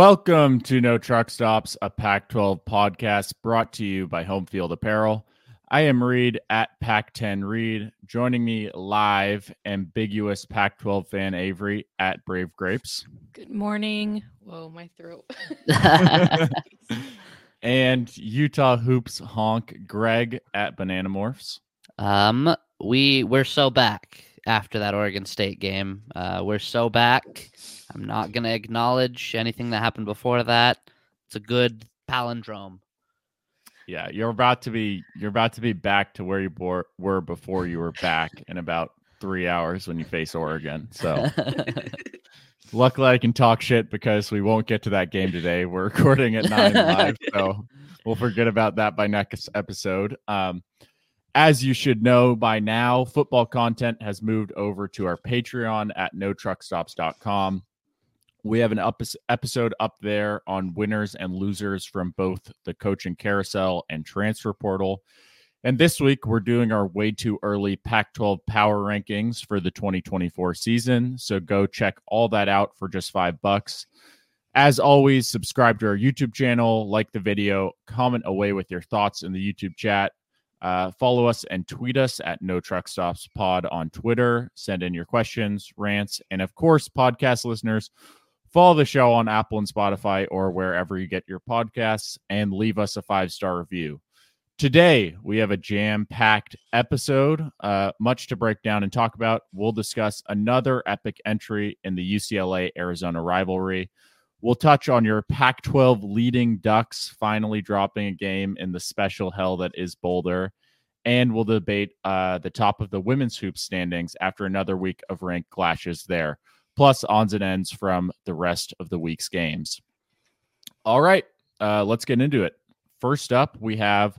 Welcome to No Truck Stops, a Pac 12 podcast brought to you by Home Field Apparel. I am Reed at Pac 10 Reed. Joining me live, ambiguous Pac 12 fan Avery at Brave Grapes. Good morning. Whoa, my throat. and Utah Hoops honk Greg at Banana Morphs. Um, we we're so back after that Oregon State game. Uh, we're so back. I'm not going to acknowledge anything that happened before that. It's a good palindrome. Yeah, you're about to be you're about to be back to where you bore, were before you were back in about three hours when you face Oregon. So luckily I can talk shit because we won't get to that game today. We're recording at nine live, so we'll forget about that by next episode. Um, as you should know by now, football content has moved over to our Patreon at notruckstops.com. We have an episode up there on winners and losers from both the coaching carousel and transfer portal. And this week, we're doing our way too early Pac 12 power rankings for the 2024 season. So go check all that out for just five bucks. As always, subscribe to our YouTube channel, like the video, comment away with your thoughts in the YouTube chat. Uh, follow us and tweet us at No Truck Stops Pod on Twitter. Send in your questions, rants, and of course, podcast listeners, follow the show on Apple and Spotify or wherever you get your podcasts and leave us a five star review. Today, we have a jam packed episode, uh, much to break down and talk about. We'll discuss another epic entry in the UCLA Arizona rivalry. We'll touch on your Pac 12 leading Ducks finally dropping a game in the special hell that is Boulder. And we'll debate uh, the top of the women's hoop standings after another week of ranked clashes there, plus ons and ends from the rest of the week's games. All right, uh, let's get into it. First up, we have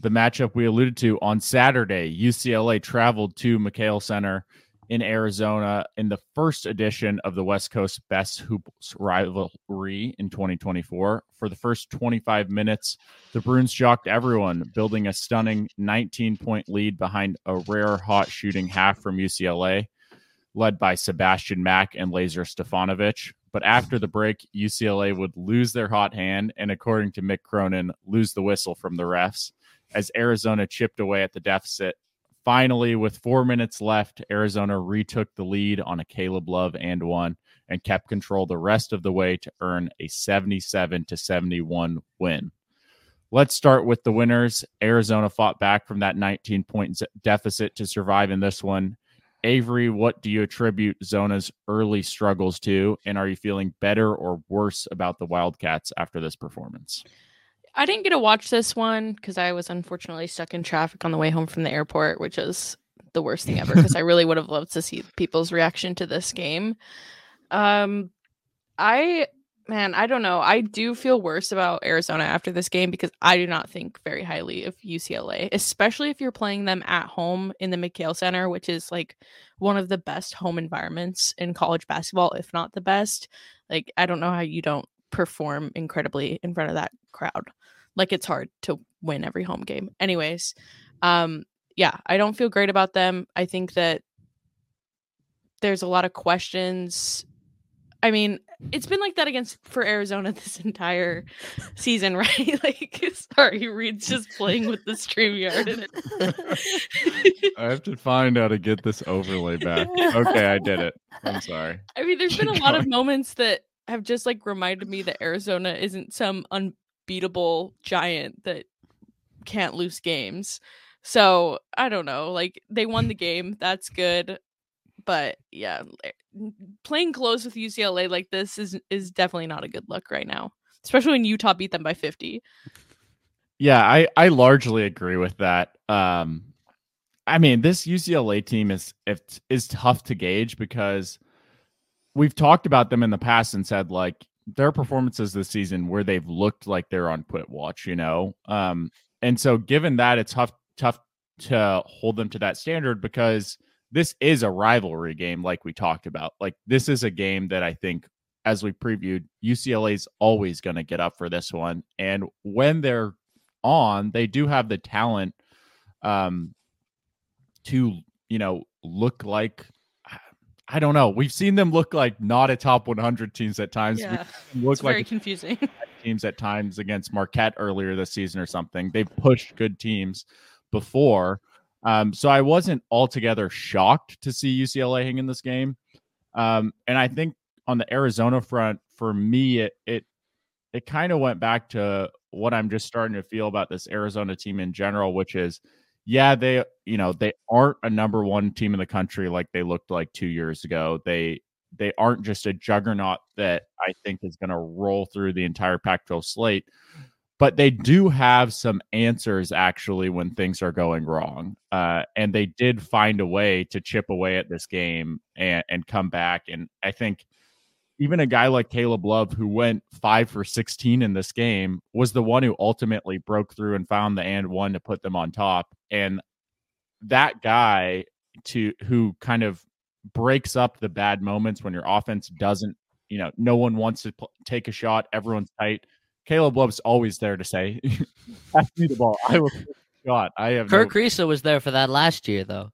the matchup we alluded to on Saturday. UCLA traveled to McKale Center in Arizona in the first edition of the West Coast Best Hoops rivalry in 2024. For the first 25 minutes, the Bruins shocked everyone, building a stunning 19 point lead behind a rare hot shooting half from UCLA, led by Sebastian Mack and Lazar Stefanovic. But after the break, UCLA would lose their hot hand and, according to Mick Cronin, lose the whistle from the refs as Arizona chipped away at the deficit Finally, with four minutes left, Arizona retook the lead on a Caleb Love and one and kept control the rest of the way to earn a 77 to 71 win. Let's start with the winners. Arizona fought back from that 19 point deficit to survive in this one. Avery, what do you attribute Zona's early struggles to? And are you feeling better or worse about the Wildcats after this performance? I didn't get to watch this one because I was unfortunately stuck in traffic on the way home from the airport, which is the worst thing ever because I really would have loved to see people's reaction to this game. Um I man, I don't know. I do feel worse about Arizona after this game because I do not think very highly of UCLA, especially if you're playing them at home in the McKale Center, which is like one of the best home environments in college basketball, if not the best. Like I don't know how you don't perform incredibly in front of that crowd. Like it's hard to win every home game. Anyways, um yeah, I don't feel great about them. I think that there's a lot of questions. I mean, it's been like that against for Arizona this entire season, right? like, sorry, Reed's just playing with the StreamYard in it. I have to find how to get this overlay back. Okay, I did it. I'm sorry. I mean, there's Keep been a going. lot of moments that have just like reminded me that Arizona isn't some unbeatable giant that can't lose games. So I don't know. Like they won the game. That's good. But yeah, eh, playing close with UCLA like this is is definitely not a good look right now. Especially when Utah beat them by 50. Yeah, I I largely agree with that. Um I mean, this UCLA team is is tough to gauge because we've talked about them in the past and said like their performances this season where they've looked like they're on quit watch, you know. Um, and so given that it's tough tough to hold them to that standard because this is a rivalry game like we talked about. Like this is a game that I think as we previewed, UCLA's always going to get up for this one. And when they're on, they do have the talent um to, you know, look like I don't know. We've seen them look like not a top 100 teams at times. Yeah, look it's very confusing. teams at times against Marquette earlier this season or something. They've pushed good teams before. Um, so I wasn't altogether shocked to see UCLA hang in this game. Um, and I think on the Arizona front, for me, it it it kind of went back to what I'm just starting to feel about this Arizona team in general, which is yeah, they you know, they aren't a number one team in the country like they looked like two years ago. They they aren't just a juggernaut that I think is going to roll through the entire Pac 12 slate, but they do have some answers actually when things are going wrong. Uh, and they did find a way to chip away at this game and, and come back. And I think even a guy like Caleb Love, who went five for 16 in this game, was the one who ultimately broke through and found the and one to put them on top. And that guy to who kind of breaks up the bad moments when your offense doesn't, you know, no one wants to pl- take a shot, everyone's tight. Caleb Love's always there to say, "Pass me the ball. I will shot." I have Kirk no- Risa was there for that last year, though.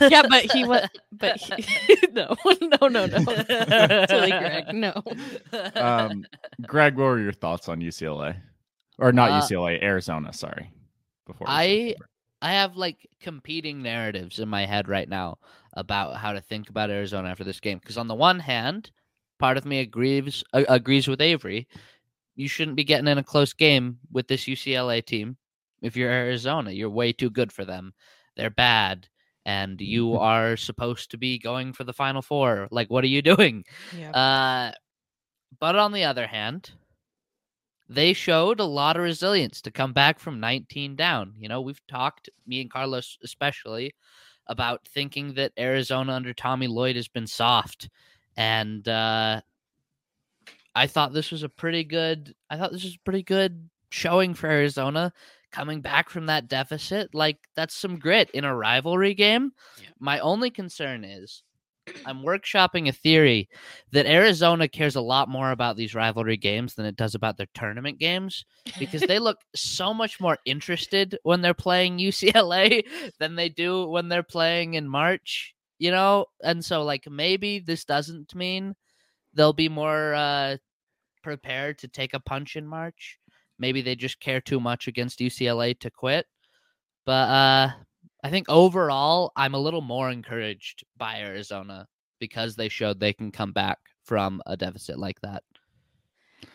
yeah, but he was. But he, no, no, no, no. Silly Greg, no. um, Greg, what were your thoughts on UCLA or not Uh, UCLA, Arizona? Sorry. Before I- I have like competing narratives in my head right now about how to think about Arizona after this game. Because on the one hand, part of me agrees uh, agrees with Avery. You shouldn't be getting in a close game with this UCLA team. If you're Arizona, you're way too good for them. They're bad, and you are supposed to be going for the Final Four. Like, what are you doing? Uh, but on the other hand, they showed a lot of resilience to come back from 19 down. You know, we've talked, me and Carlos especially, about thinking that Arizona under Tommy Lloyd has been soft. And uh, I thought this was a pretty good, I thought this was a pretty good showing for Arizona coming back from that deficit. Like, that's some grit in a rivalry game. Yeah. My only concern is I'm workshopping a theory that Arizona cares a lot more about these rivalry games than it does about their tournament games because they look so much more interested when they're playing UCLA than they do when they're playing in March, you know? And so like maybe this doesn't mean they'll be more uh prepared to take a punch in March. Maybe they just care too much against UCLA to quit. But uh I think overall, I'm a little more encouraged by Arizona because they showed they can come back from a deficit like that.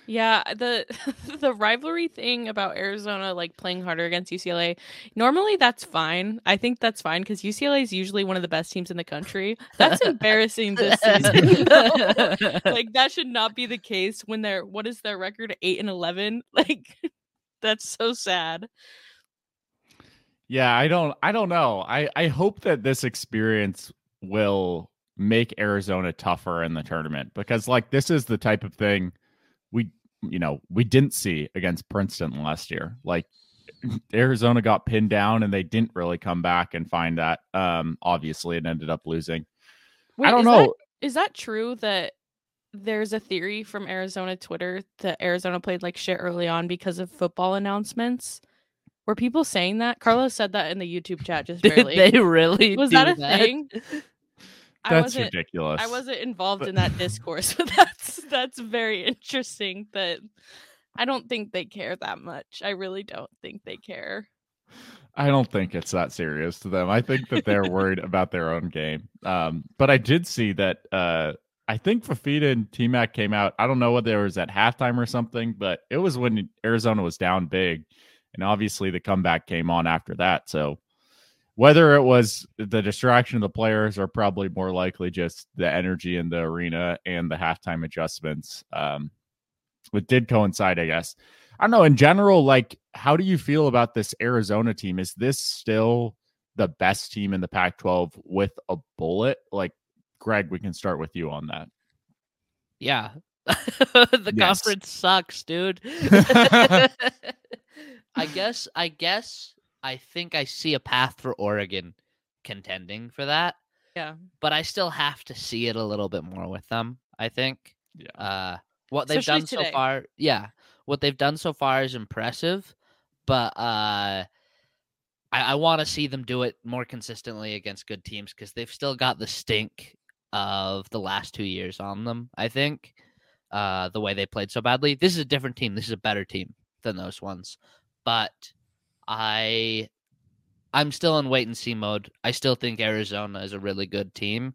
Yeah, the the rivalry thing about Arizona like playing harder against UCLA, normally that's fine. I think that's fine because UCLA is usually one of the best teams in the country. That's embarrassing this season. like that should not be the case when they're what is their record? Eight and eleven? Like that's so sad. Yeah, I don't I don't know. I I hope that this experience will make Arizona tougher in the tournament because like this is the type of thing you know, we didn't see against Princeton last year. Like Arizona got pinned down and they didn't really come back and find that um obviously it ended up losing. Wait, I don't is know. That, is that true that there's a theory from Arizona Twitter that Arizona played like shit early on because of football announcements? Were people saying that? Carlos said that in the YouTube chat just Did barely. they really? Was that a thing? I That's wasn't ridiculous. I wasn't involved But- in that discourse, but that's that's very interesting that I don't think they care that much. I really don't think they care. I don't think it's that serious to them. I think that they're worried about their own game. Um, but I did see that uh, I think Fifita and T Mac came out. I don't know whether it was at halftime or something, but it was when Arizona was down big. And obviously the comeback came on after that. So whether it was the distraction of the players or probably more likely just the energy in the arena and the halftime adjustments, um, it did coincide, I guess. I don't know. In general, like, how do you feel about this Arizona team? Is this still the best team in the Pac 12 with a bullet? Like, Greg, we can start with you on that. Yeah. the conference sucks, dude. I guess I guess I think I see a path for Oregon contending for that, Yeah. but I still have to see it a little bit more with them, I think. Yeah. Uh what they've Especially done so far, yeah. What they've done so far is impressive, but uh I, I want to see them do it more consistently against good teams because they've still got the stink of the last two years on them. I think uh, the way they played so badly. This is a different team. This is a better team than those ones. But I I'm still in wait and see mode. I still think Arizona is a really good team.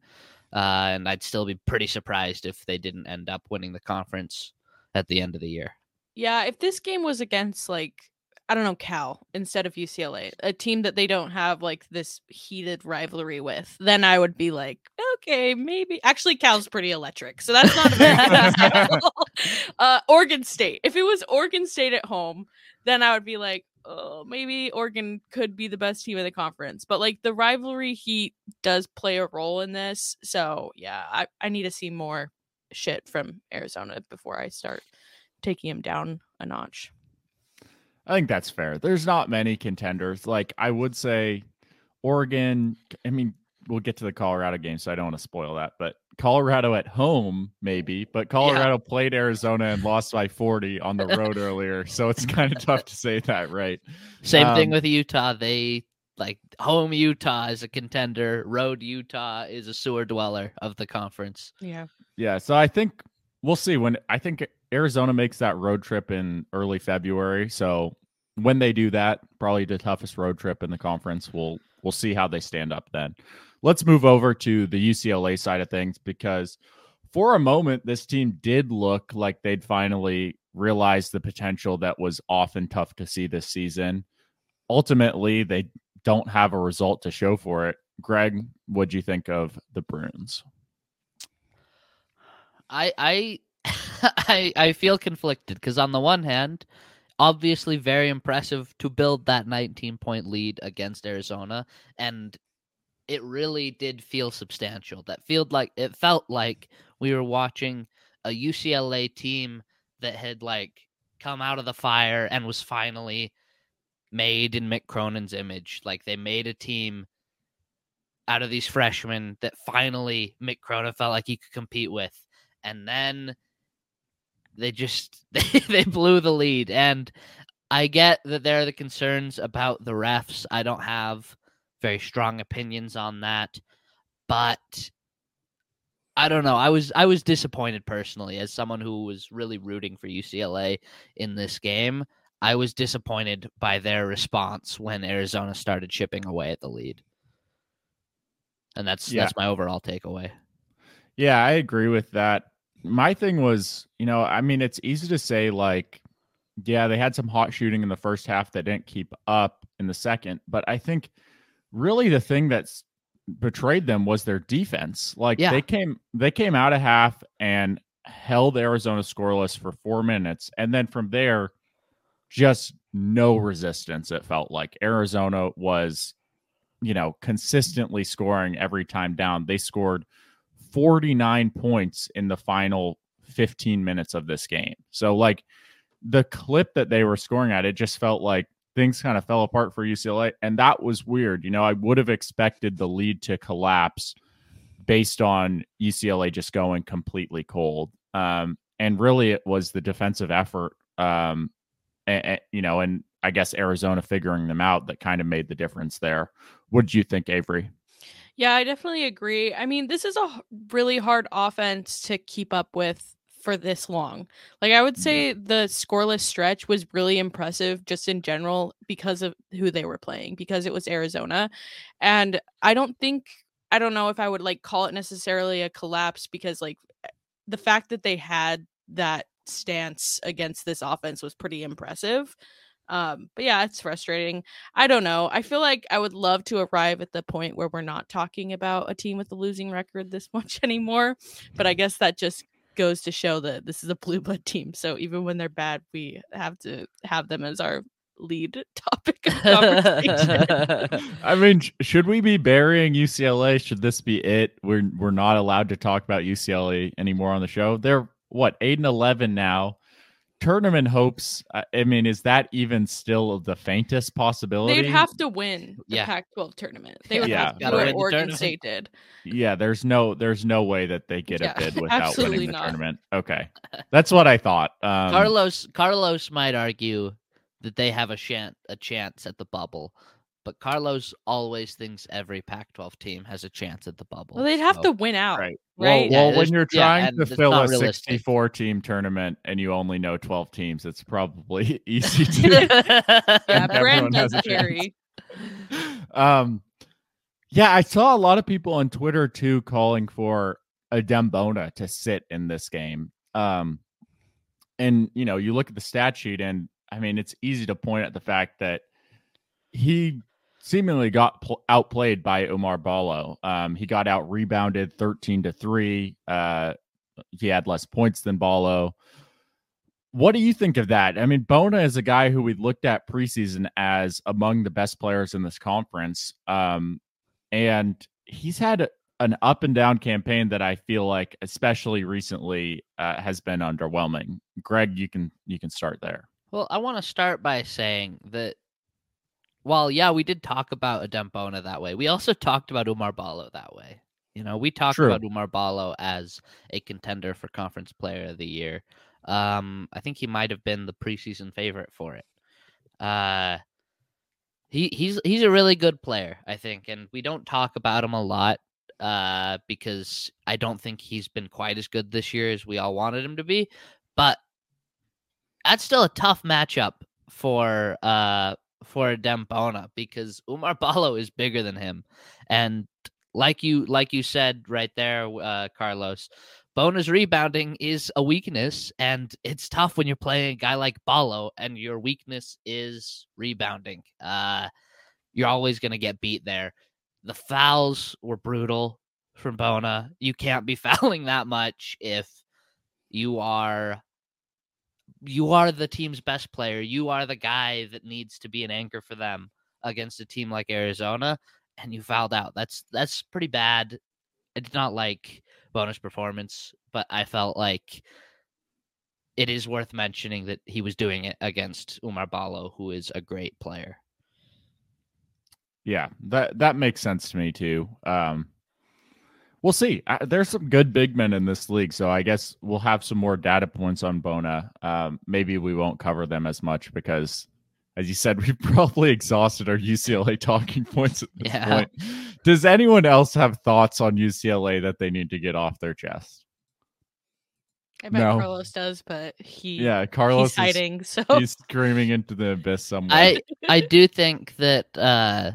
Uh, and I'd still be pretty surprised if they didn't end up winning the conference at the end of the year. Yeah, if this game was against like I don't know Cal instead of UCLA, a team that they don't have like this heated rivalry with, then I would be like, okay, maybe. Actually, Cal's pretty electric, so that's not a very uh, Oregon State. If it was Oregon State at home, then I would be like, oh, maybe Oregon could be the best team in the conference. But like the rivalry heat does play a role in this, so yeah, I I need to see more shit from Arizona before I start taking him down a notch. I think that's fair. There's not many contenders. Like I would say Oregon, I mean, we'll get to the Colorado game, so I don't want to spoil that. But Colorado at home, maybe, but Colorado yeah. played Arizona and lost by 40 on the road earlier. So it's kind of tough to say that, right? Same um, thing with Utah. They like home Utah is a contender, road Utah is a sewer dweller of the conference. Yeah. Yeah. So I think we'll see when I think Arizona makes that road trip in early February. So when they do that, probably the toughest road trip in the conference. We'll we'll see how they stand up then. Let's move over to the UCLA side of things because for a moment this team did look like they'd finally realized the potential that was often tough to see this season. Ultimately, they don't have a result to show for it. Greg, what'd you think of the Bruins? I I I I feel conflicted because on the one hand, obviously very impressive to build that 19 point lead against Arizona and it really did feel substantial. That felt like it felt like we were watching a UCLA team that had like come out of the fire and was finally made in Mick Cronin's image. Like they made a team out of these freshmen that finally Mick Cronin felt like he could compete with. And then they just they, they blew the lead and i get that there are the concerns about the refs. I don't have very strong opinions on that but i don't know. I was i was disappointed personally as someone who was really rooting for ucla in this game. I was disappointed by their response when arizona started chipping away at the lead. And that's yeah. that's my overall takeaway. Yeah i agree with that my thing was, you know, I mean, it's easy to say like, yeah, they had some hot shooting in the first half that didn't keep up in the second, but I think really the thing that's betrayed them was their defense. Like yeah. they came they came out of half and held Arizona scoreless for 4 minutes and then from there just no resistance it felt like. Arizona was you know, consistently scoring every time down. They scored 49 points in the final 15 minutes of this game. So, like the clip that they were scoring at, it just felt like things kind of fell apart for UCLA. And that was weird. You know, I would have expected the lead to collapse based on UCLA just going completely cold. Um, and really, it was the defensive effort, um, and, and, you know, and I guess Arizona figuring them out that kind of made the difference there. What did you think, Avery? Yeah, I definitely agree. I mean, this is a really hard offense to keep up with for this long. Like I would say the scoreless stretch was really impressive just in general because of who they were playing because it was Arizona. And I don't think I don't know if I would like call it necessarily a collapse because like eh, the fact that they had that stance against this offense was pretty impressive. Um, but yeah, it's frustrating. I don't know. I feel like I would love to arrive at the point where we're not talking about a team with a losing record this much anymore. But I guess that just goes to show that this is a blue blood team. So even when they're bad, we have to have them as our lead topic of conversation. I mean, should we be burying UCLA? Should this be it? We're we're not allowed to talk about UCLA anymore on the show. They're what eight and eleven now tournament hopes i mean is that even still the faintest possibility? They'd have to win the yeah. pac 12 tournament. They would yeah. have to do what oregon state did yeah there's no there's no way that they get yeah, a bid without winning the not. tournament. Okay. That's what i thought um, carlos carlos might argue that they have a chance a chance at the bubble but Carlos always thinks every Pac-12 team has a chance at the bubble. Well, they'd have so- to win out, Right. right? Yeah, well, when you're trying and to fill a realistic. 64 team tournament and you only know 12 teams, it's probably easy to. yeah, Everyone Brand has does a carry. um, yeah, I saw a lot of people on Twitter too calling for Adem Bona to sit in this game. Um, and you know, you look at the stat sheet, and I mean, it's easy to point at the fact that he seemingly got pl- outplayed by Oumar Ballo. Um, he got out rebounded 13 to 3. Uh, he had less points than Ballo. What do you think of that? I mean, Bona is a guy who we looked at preseason as among the best players in this conference. Um, and he's had an up and down campaign that I feel like, especially recently, uh, has been underwhelming. Greg, you can you can start there. Well, I want to start by saying that while yeah, we did talk about Adem Bona that way, we also talked about Oumar Ballo that way. You know, we talked True. about Oumar Ballo as a contender for conference player of the year. Um, I think he might have been the preseason favorite for it. Uh he he's he's a really good player, I think, and we don't talk about him a lot uh because I don't think he's been quite as good this year as we all wanted him to be, but that's still a tough matchup for uh for Adem Bona because Oumar Ballo is bigger than him, and like you like you said right there, uh, Carlos, Bona's rebounding is a weakness, and it's tough when you're playing a guy like Ballo and your weakness is rebounding. Uh, you're always gonna get beat there. The fouls were brutal from Bona. You can't be fouling that much if you are you are the team's best player. You are the guy that needs to be an anchor for them against a team like Arizona, and you fouled out. That's that's pretty bad. I did not like Bona's performance, but I felt like it is worth mentioning that he was doing it against Oumar Ballo, who is a great player. Yeah, that that makes sense to me too. Um, we'll see. Uh, there's some good big men in this league, so I guess we'll have some more data points on Bona. Um, maybe we won't cover them as much because, as you said, we've probably exhausted our UCLA talking points at this Yeah. point. Does anyone else have thoughts on UCLA that they need to get off their chest? I bet No. Carlos does, but he Yeah, Carlos he's is hiding. So he's screaming into the abyss somewhere. I I do think that uh,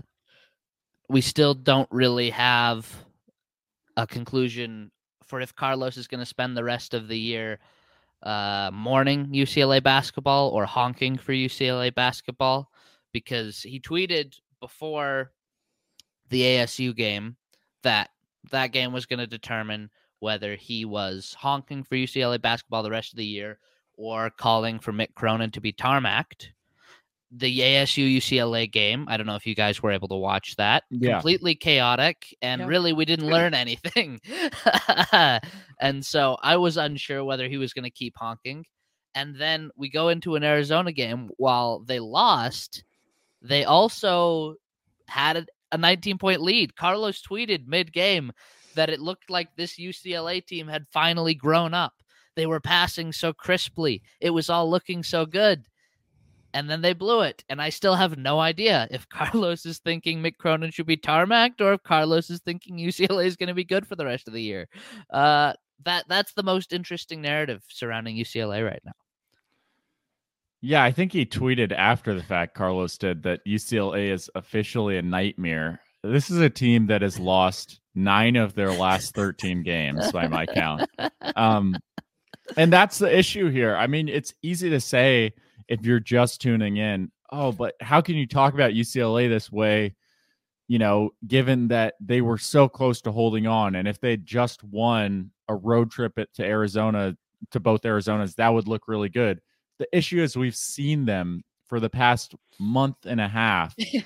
we still don't really have a conclusion for if Carlos is going to spend the rest of the year uh, mourning UCLA basketball or honking for UCLA basketball because he tweeted before the ASU game that that game was going to determine whether he was honking for UCLA basketball the rest of the year or calling for Mick Cronin to be tarmacked. The ASU UCLA game, I don't know if you guys were able to watch that. Yeah. Completely chaotic, and Yep. really we didn't learn anything. and so I was unsure whether he was going to keep honking. And then we go into an Arizona game. While they lost, they also had a- a 19 point lead. Carlos tweeted mid game that it looked like this UCLA team had finally grown up. They were passing so crisply. It was all looking so good. And then they blew it. And I still have no idea if Carlos is thinking Mick Cronin should be tarmacked or if Carlos is thinking UCLA is going to be good for the rest of the year. Uh, that that's the most interesting narrative surrounding UCLA right now. Yeah, I think he tweeted after the fact, Carlos did, that UCLA is officially a nightmare. This is a team that has lost nine of their last 13 games by my count. Um, and that's the issue here. I mean, it's easy to say if you're just tuning in, oh, but how can you talk about UCLA this way? You know, given that they were so close to holding on, and if they just won a road trip to Arizona to both Arizonas, that would look really good. The issue is we've seen them for the past month and a half yeah.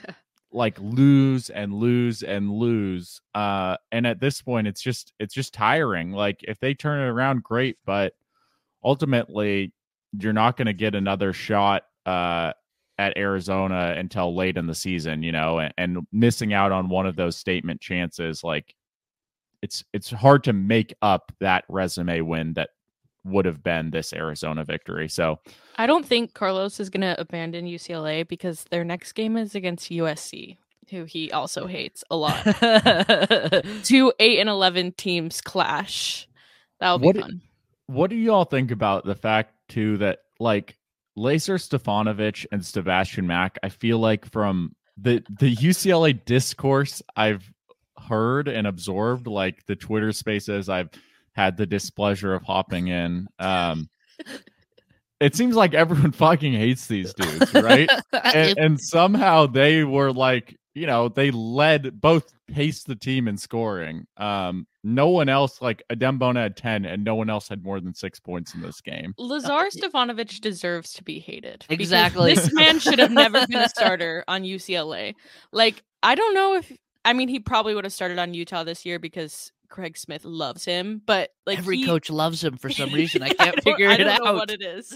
like lose and lose and lose uh and at this point it's just it's just tiring like if they turn it around great but ultimately you're not going to get another shot uh at Arizona until late in the season you know and, and missing out on one of those statement chances like it's it's hard to make up that resume win that would have been this Arizona victory so I don't think Carlos is going to abandon UCLA because their next game is against USC. who he also hates a lot. Two eight and eleven teams clash. That'll be What- fun. What do you all think about the fact too that like Lazar Stefanovic and Sebastian Mack? I feel like from the the UCLA discourse I've heard and absorbed, like the Twitter spaces I've had the displeasure of hopping in. Um, it seems like everyone fucking hates these dudes, right? and, and somehow they were like you know they led both paced the team in scoring um no one else like adem bona had 10 and no one else had more than six points in this game Lazar Stefanovic deserves to be hated. Exactly. This man should have never been a starter on UCLA. Like, I don't know if I mean he probably would have started on Utah this year because Craig Smith loves him, but like Every he- coach loves him for some reason. I can't don't- figure I it don't out. know what it is,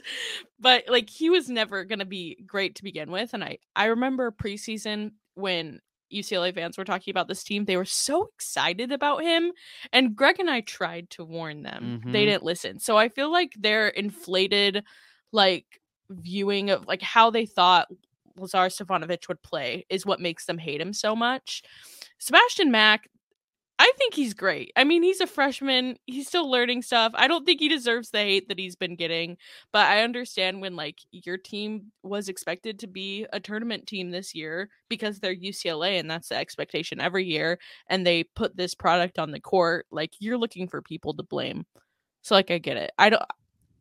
but like he was never gonna be great to begin with. And I I remember preseason when UCLA fans were talking about this team, they were so excited about him, and Greg and I tried to warn them. They Mhm. didn't listen. So I feel like their inflated like viewing of like how they thought Lazar Stefanovic would play is what makes them hate him so much. Sebastian Mack, I think he's great. I mean, he's a freshman. He's still learning stuff. I don't think he deserves the hate that he's been getting, but I understand when like your team was expected to be a tournament team this year because they're UCLA and that's the expectation every year and they put this product on the court, like you're looking for people to blame. So like I get it. I don't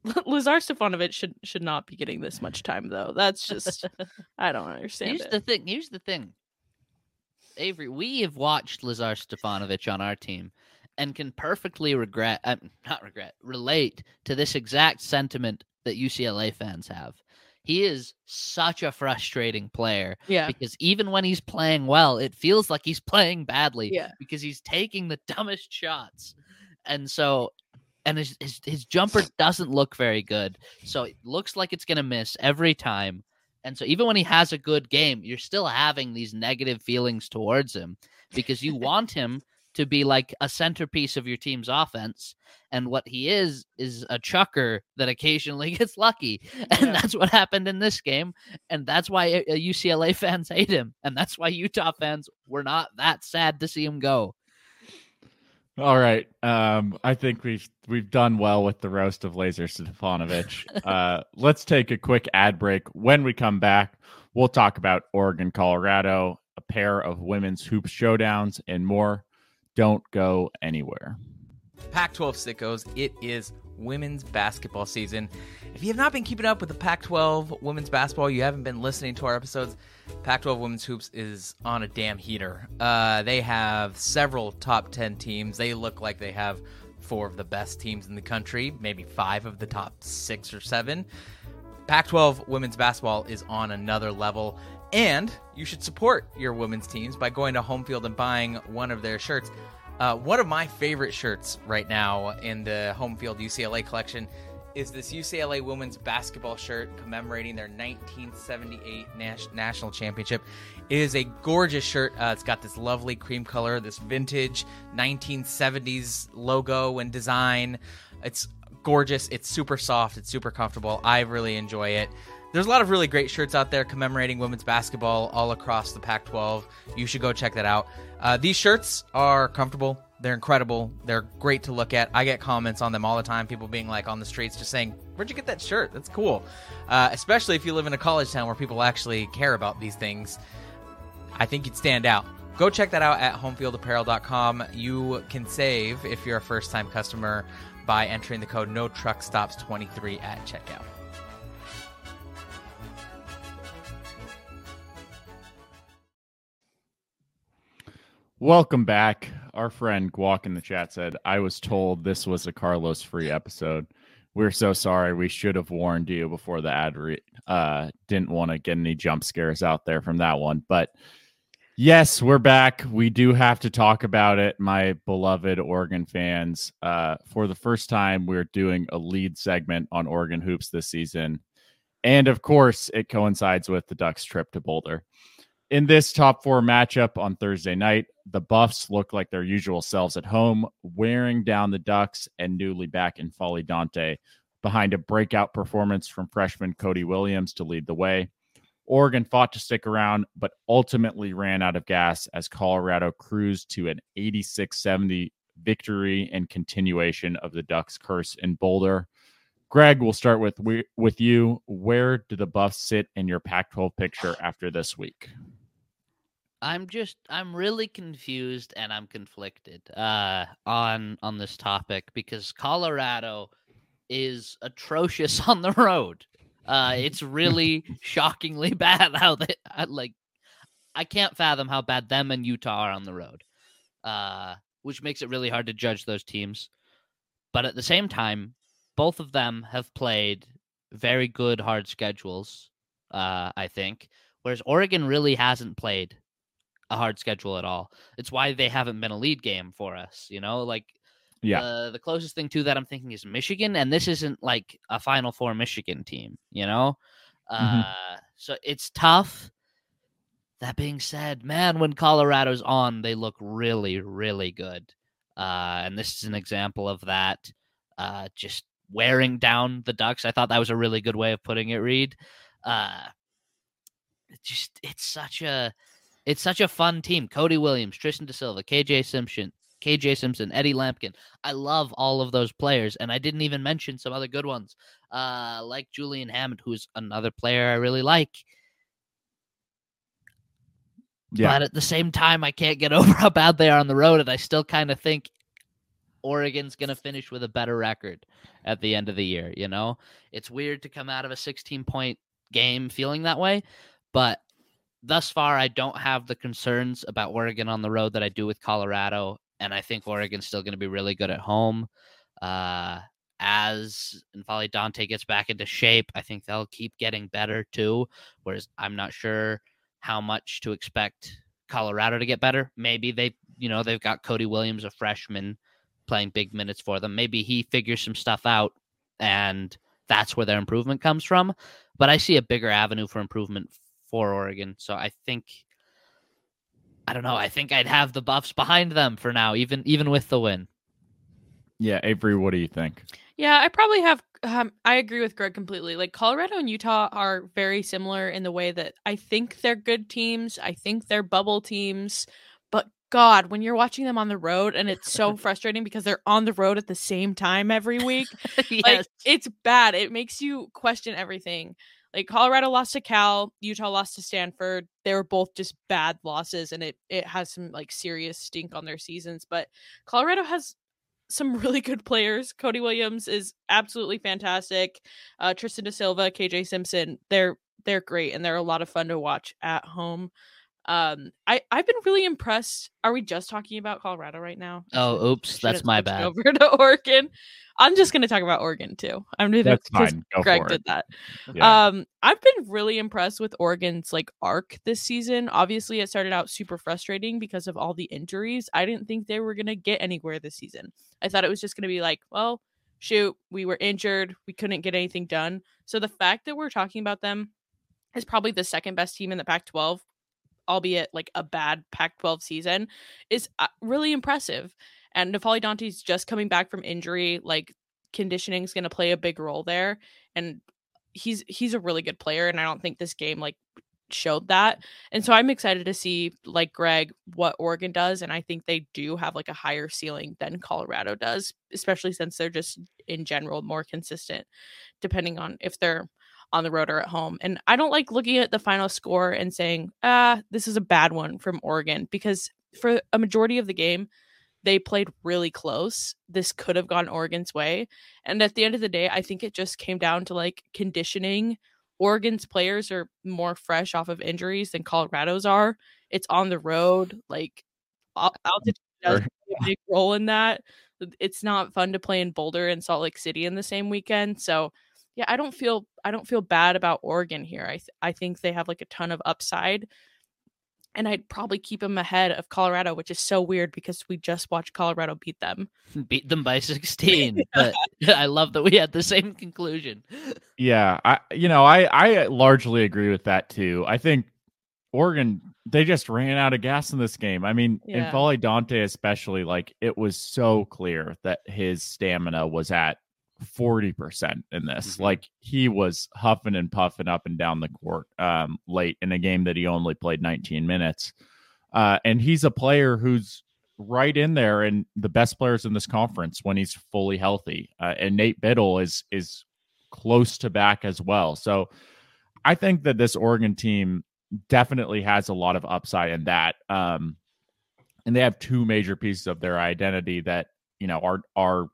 Lazar Stefanovic should should not be getting this much time though. That's just I don't understand Here's it. the thing. Here's the thing. Avery, we have watched Lazar Stefanovic on our team and can perfectly regret, uh, not regret, relate to this exact sentiment that UCLA fans have. He is such a frustrating player yeah. because even when he's playing well, it feels like he's playing badly Yeah. because he's taking the dumbest shots. And so, and his, his, his jumper doesn't look very good. So it looks like it's going to miss every time. And so even when he has a good game, you're still having these negative feelings towards him because you want him to be like a centerpiece of your team's offense. And what he is is a chucker that occasionally gets lucky. And Yeah. that's what happened in this game. And that's why uh, UCLA fans hate him. And that's why Utah fans were not that sad to see him go. All right um i think we've we've done well with the roast of lazar stefanovic uh let's take a quick ad break. When we come back we'll talk about oregon colorado a pair of women's hoop showdowns and more. Don't go anywhere Pac 12 sickos, it is women's basketball season. If you have not been keeping up with the Pac 12 women's basketball, you haven't been listening to our episodes, Pac 12 women's hoops is on a damn heater. Uh, they have several top 10 teams. They look like they have four of the best teams in the country, maybe five of the top six or seven. Pac 12 women's basketball is on another level, and you should support your women's teams by going to home field and buying one of their shirts. Uh, one of my favorite shirts right now in the home field UCLA collection is this UCLA women's basketball shirt commemorating their 1978 Nas- national championship. It is a gorgeous shirt. Uh, it's got this lovely cream color, this vintage 1970s logo and design. It's gorgeous. It's super soft. It's super comfortable. I really enjoy it. There's a lot of really great shirts out there commemorating women's basketball all across the Pac 12. You should go check that out. Uh, these shirts are comfortable. They're incredible. They're great to look at. I get comments on them all the time. People being like on the streets just saying, Where'd you get that shirt? That's cool. Uh, especially if you live in a college town where people actually care about these things. I think you'd stand out. Go check that out at homefieldapparel.com. You can save if you're a first time customer by entering the code no truck stops 23 at checkout. Welcome back. Our friend Guac in the chat said, I was told this was a Carlos free episode. We're so sorry. We should have warned you before the ad re- uh didn't want to get any jump scares out there from that one. But yes, we're back. We do have to talk about it, my beloved Oregon fans. Uh for the first time, we're doing a lead segment on Oregon hoops this season. And of course, it coincides with the Ducks trip to Boulder. In this top four matchup on Thursday night, the Buffs look like their usual selves at home, wearing down the Ducks and newly back N'Faly Dante behind a breakout performance from freshman Cody Williams to lead the way. Oregon fought to stick around, but ultimately ran out of gas as Colorado cruised to an 86 70 victory and continuation of the Ducks curse in Boulder. Greg, we'll start with with you. Where do the Buffs sit in your Pac-12 picture after this week? I'm just I'm really confused and I'm conflicted uh, on on this topic because Colorado is atrocious on the road. Uh, it's really shockingly bad how they I, like. I can't fathom how bad them and Utah are on the road, uh, which makes it really hard to judge those teams. But at the same time, both of them have played very good hard schedules. Uh, I think, whereas Oregon really hasn't played a hard schedule at all. It's why they haven't been a lead game for us. You know, like yeah. Uh, the closest thing to that I'm thinking is Michigan, and this isn't like a Final Four Michigan team, you know? Mm-hmm. Uh, so it's tough. That being said, man, when Colorado's on, they look really, really good. Uh, and this is an example of that. Uh, just wearing down the Ducks. I thought that was a really good way of putting it, Reed. Uh, it just it's such a it's such a fun team. Cody Williams, Tristan da Silva, KJ Simpson, KJ Simpson, Eddie Lampkin. I love all of those players, and I didn't even mention some other good ones, uh, like Julian Hammond, who's another player I really like. Yeah. But at the same time, I can't get over how bad they are on the road, and I still kind of think Oregon's going to finish with a better record at the end of the year. You know, it's weird to come out of a 16 point game feeling that way, but thus far, I don't have the concerns about Oregon on the road that I do with Colorado and I think Oregon's still going to be really good at home. Uh, as N'Faly Dante gets back into shape, I think they'll keep getting better too. Whereas I'm not sure how much to expect Colorado to get better. Maybe they, you know, they've got Cody Williams, a freshman, playing big minutes for them. Maybe he figures some stuff out and that's where their improvement comes from. But I see a bigger avenue for improvement for Oregon. So I think I don't know. I think I'd have the Buffs behind them for now, even even with the win. Yeah, Avery, what do you think? Yeah, I probably have. Um, I agree with Greg completely. Like Colorado and Utah are very similar in the way that I think they're good teams. I think they're bubble teams, but God, when you're watching them on the road, and it's so frustrating because they're on the road at the same time every week. yes. Like it's bad. It makes you question everything. Like Colorado lost to Cal, Utah lost to Stanford. They were both just bad losses, and it it has some like serious stink on their seasons. But Colorado has some really good players. Cody Williams is absolutely fantastic. Uh, Tristan da Silva, KJ Simpson, they're they're great and they're a lot of fun to watch at home. Um, I I've been really impressed. Are we just talking about Colorado right now? Oh, oops, that's my bad. Over to Oregon. I'm just going to talk about Oregon too. I'm doing that because Greg did that. Yeah. Um, I've been really impressed with Oregon's like arc this season. Obviously, it started out super frustrating because of all the injuries. I didn't think they were going to get anywhere this season. I thought it was just going to be like, well, shoot, we were injured, we couldn't get anything done. So the fact that we're talking about them is probably the second best team in the Pac-12 albeit like a bad Pac 12 season, is uh, really impressive. And N'Faly Dante's just coming back from injury. Like conditioning is going to play a big role there. And he's he's a really good player. And I don't think this game like showed that. And so I'm excited to see, like Greg, what Oregon does. And I think they do have like a higher ceiling than Colorado does, especially since they're just in general more consistent, depending on if they're on the road or at home. And I don't like looking at the final score and saying, ah, this is a bad one from Oregon because for a majority of the game, they played really close. This could have gone Oregon's way. And at the end of the day, I think it just came down to like conditioning. Oregon's players are more fresh off of injuries than Colorado's are. It's on the road. Like altitude does a big role in that. It's not fun to play in Boulder and Salt Lake City in the same weekend. So yeah, I don't feel I don't feel bad about Oregon here. I th- I think they have like a ton of upside. And I'd probably keep them ahead of Colorado, which is so weird because we just watched Colorado beat them. Beat them by 16. but I love that we had the same conclusion. Yeah, I you know, I I largely agree with that too. I think Oregon they just ran out of gas in this game. I mean, yeah. N'Faly Dante especially like it was so clear that his stamina was at 40% in this. Mhm. Like he was huffing and puffing up and down the court um, late in a game that he only played 19 minutes. Uh, and he's a player who's right in there and the best players in this conference when he's fully healthy. Uh, and Nate Bittle is is close to back as well. So I think that this Oregon team definitely has a lot of upside in that. Um, and they have two major pieces of their identity that you know are are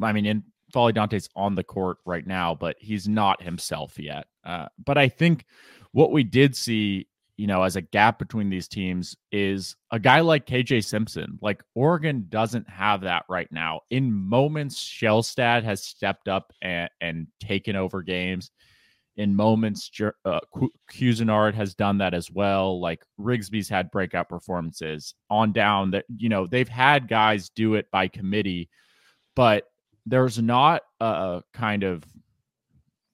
I mean in N'Faly Dante's on the court right now, but he's not himself yet. Uh, but I think what we did see, you know, as a gap between these teams is a guy like KJ Simpson. Like Oregon doesn't have that right now. In moments, Shelstad has stepped up and, and taken over games. In moments, uh, Couisnard has done that as well. Like Rigsby's had breakout performances on down that, you know, they've had guys do it by committee, but there's not a kind of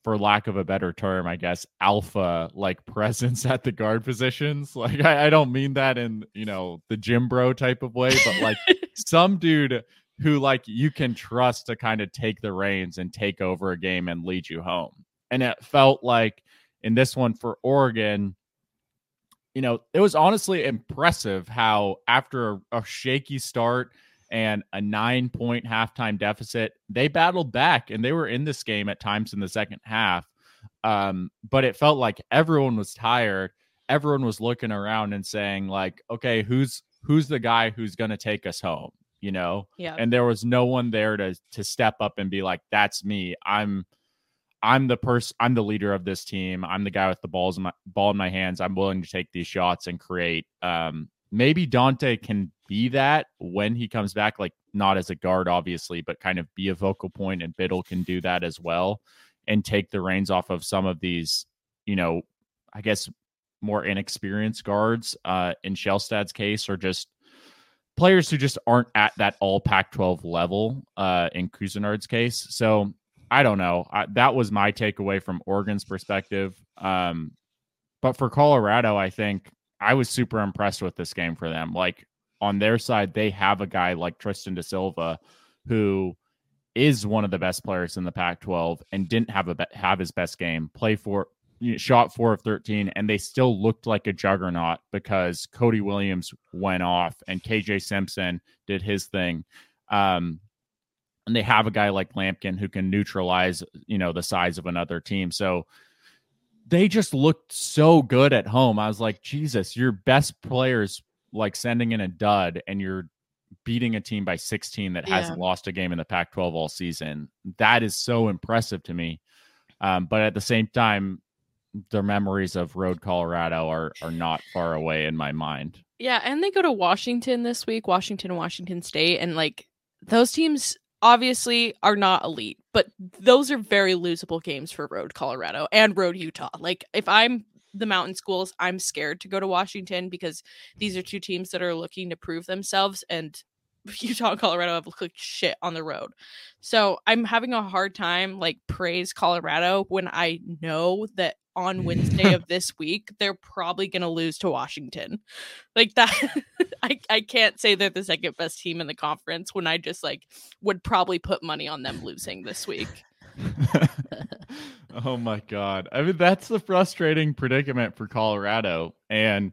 for lack of a better term, I guess, alpha like presence at the guard positions. Like I, I don't mean that in, you know, the gym bro type of way, but like some dude who like you can trust to kind of take the reins and take over a game and lead you home. And it felt like in this one for Oregon, you know, it was honestly impressive how after a, a shaky start and a nine point halftime deficit, they battled back and they were in this game at times in the second half. Um, but it felt like everyone was tired. Everyone was looking around and saying, like, okay, who's who's the guy who's gonna take us home? You know? Yeah. And there was no one there to to step up and be like, that's me. I'm I'm the person I'm the leader of this team. I'm the guy with the balls in my ball in my hands. I'm willing to take these shots and create. Um, maybe Dante can be that when he comes back, like not as a guard, obviously, but kind of be a vocal point, and Bittle can do that as well and take the reins off of some of these, you know, I guess more inexperienced guards uh in Shelstad's case, or just players who just aren't at that all Pac 12 level uh in Couisnard's case. So I don't know. I, that was my takeaway from Oregon's perspective. Um, but for Colorado, I think I was super impressed with this game for them. Like on their side, they have a guy like Tristan da Silva who is one of the best players in the Pac-12 and didn't have a be- have his best game. Play for shot four of 13 and they still looked like a juggernaut because Cody Williams went off and KJ Simpson did his thing. Um, and they have a guy like Lampkin who can neutralize, you know, the size of another team. So they just looked so good at home. I was like, Jesus, your best players like sending in a dud and you're beating a team by 16 that Yeah. hasn't lost a game in the Pac 12 all season. That is so impressive to me. Um, but at the same time, the memories of Road Colorado are are not far away in my mind. Yeah, and they go to Washington this week, Washington Washington State, and like those teams obviously are not elite, but those are very losable games for Road Colorado and Road Utah. Like if I'm the mountain schools, I'm scared to go to Washington because these are two teams that are looking to prove themselves and Utah and Colorado have looked like shit on the road. So I'm having a hard time like praise Colorado when I know that on Wednesday of this week they're probably gonna lose to Washington. Like that I, I can't say they're the second best team in the conference when I just like would probably put money on them losing this week. oh my god. I mean that's the frustrating predicament for Colorado and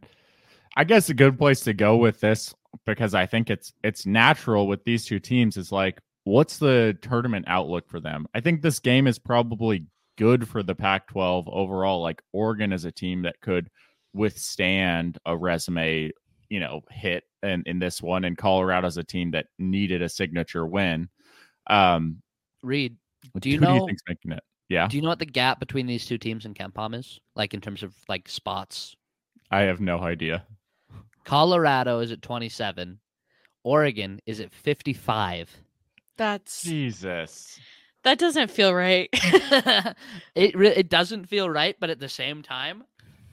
I guess a good place to go with this because I think it's it's natural with these two teams is like what's the tournament outlook for them? I think this game is probably good for the Pac-12 overall like Oregon is a team that could withstand a resume, you know, hit in in this one and Colorado's a team that needed a signature win. Um Reed, do you who do you know? think's making it? Yeah. Do you know what the gap between these two teams in KenPom is? Like in terms of like spots. I have no idea. Colorado is at 27. Oregon is at 55. That's Jesus. that doesn't feel right. it re- it doesn't feel right, but at the same time,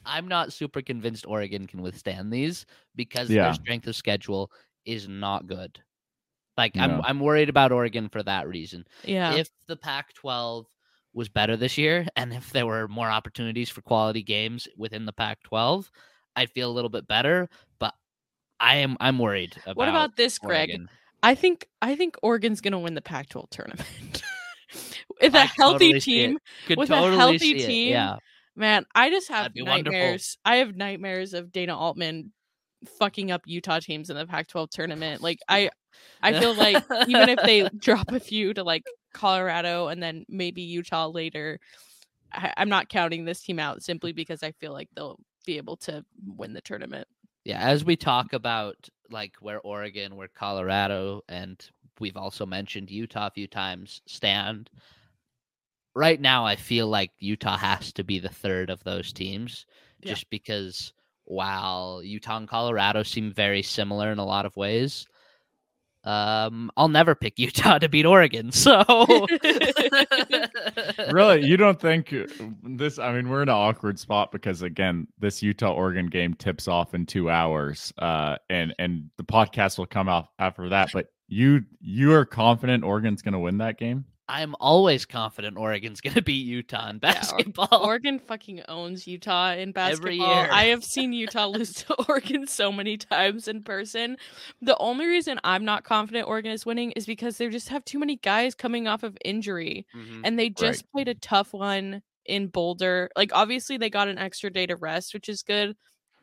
I'm not super convinced Oregon can withstand these because Yeah. their strength of schedule is not good. Like I'm I'm worried about Oregon for that reason. yeah. If the Pac-12 was better this year and if there were more opportunities for quality games within the Pac-12, I'd feel a little bit better, but I am I'm worried about what about this, Greg? Oregon. I think I think Oregon's gonna win the Pac-12 tournament. with a I healthy totally team, with a healthy team, Yeah. man, I just have That'd wonderful. nightmares. I have nightmares of Dana Altman fucking up Utah teams in the Pac-12 tournament. Like I, I feel like even if they drop a few to like Colorado and then maybe Utah later, I, I'm not counting this team out simply because I feel like they'll be able to win the tournament. Yeah, as we talk about like where Oregon, where Colorado, and we've also mentioned Utah a few times stand. Right now, I feel like Utah has to be the third of those teams, Yeah. just because while Utah and Colorado seem very similar in a lot of ways, um, I'll never pick Utah to beat Oregon. So really, you don't think this? I mean, we're in an awkward spot because again, this Utah Oregon game tips off in two hours, uh, and and the podcast will come out after that. But you you are confident Oregon's going to win that game? I'm always confident Oregon's going to beat Utah in Yeah, basketball. Oregon fucking owns Utah in Every basketball. year. I have seen Utah lose to Oregon so many times in person. The only reason I'm not confident Oregon is winning is because they just have too many guys coming off of injury. Mhm. And they just played a tough one in Boulder. Like obviously they got an extra day to rest, which is good.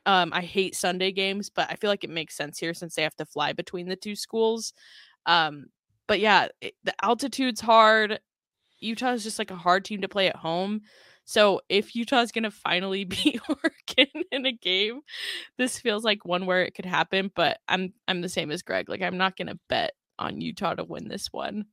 Um, I hate Sunday games, but I feel like it makes sense here since they have to fly between the two schools. Um, but yeah, it, the altitude's hard. Utah is just like a hard team to play at home. So if Utah's gonna finally beat Oregon in a game, this feels like one where it could happen. But I'm I'm the same as Greg. Like I'm not gonna bet on Utah to win this one.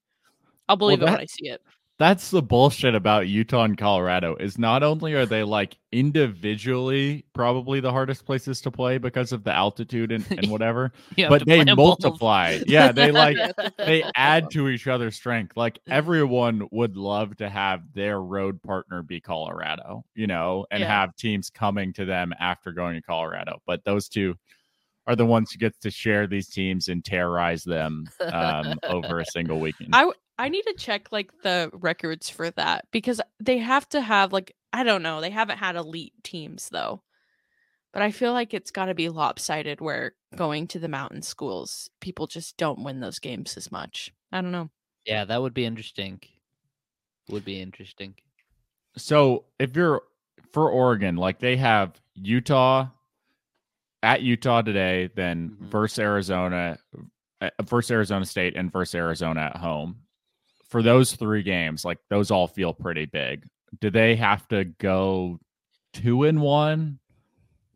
I'll believe it that- when I see it. That's the bullshit about Utah and Colorado. Is not only are they like individually probably the hardest places to play because of the altitude and, and whatever, but they play 'em both. multiply. Yeah, they like Yeah, to play they add to each other's strength. Like everyone would love to have their road partner be Colorado, you know, and Yeah. have teams coming to them after going to Colorado. But those two are the ones who get to share these teams and terrorize them um, over a single weekend. I I need to check like the records for that because they have to have like I don't know they haven't had elite teams though, but I feel like it's got to be lopsided where going to the mountain schools people just don't win those games as much. I don't know. Yeah, that would be interesting. Would be interesting. So if you're for Oregon, like they have Utah at Utah today, then Mhm. versus Arizona, uh, versus Arizona State, and versus Arizona at home. For those three games, like those all feel pretty big. Do they have to go two and one,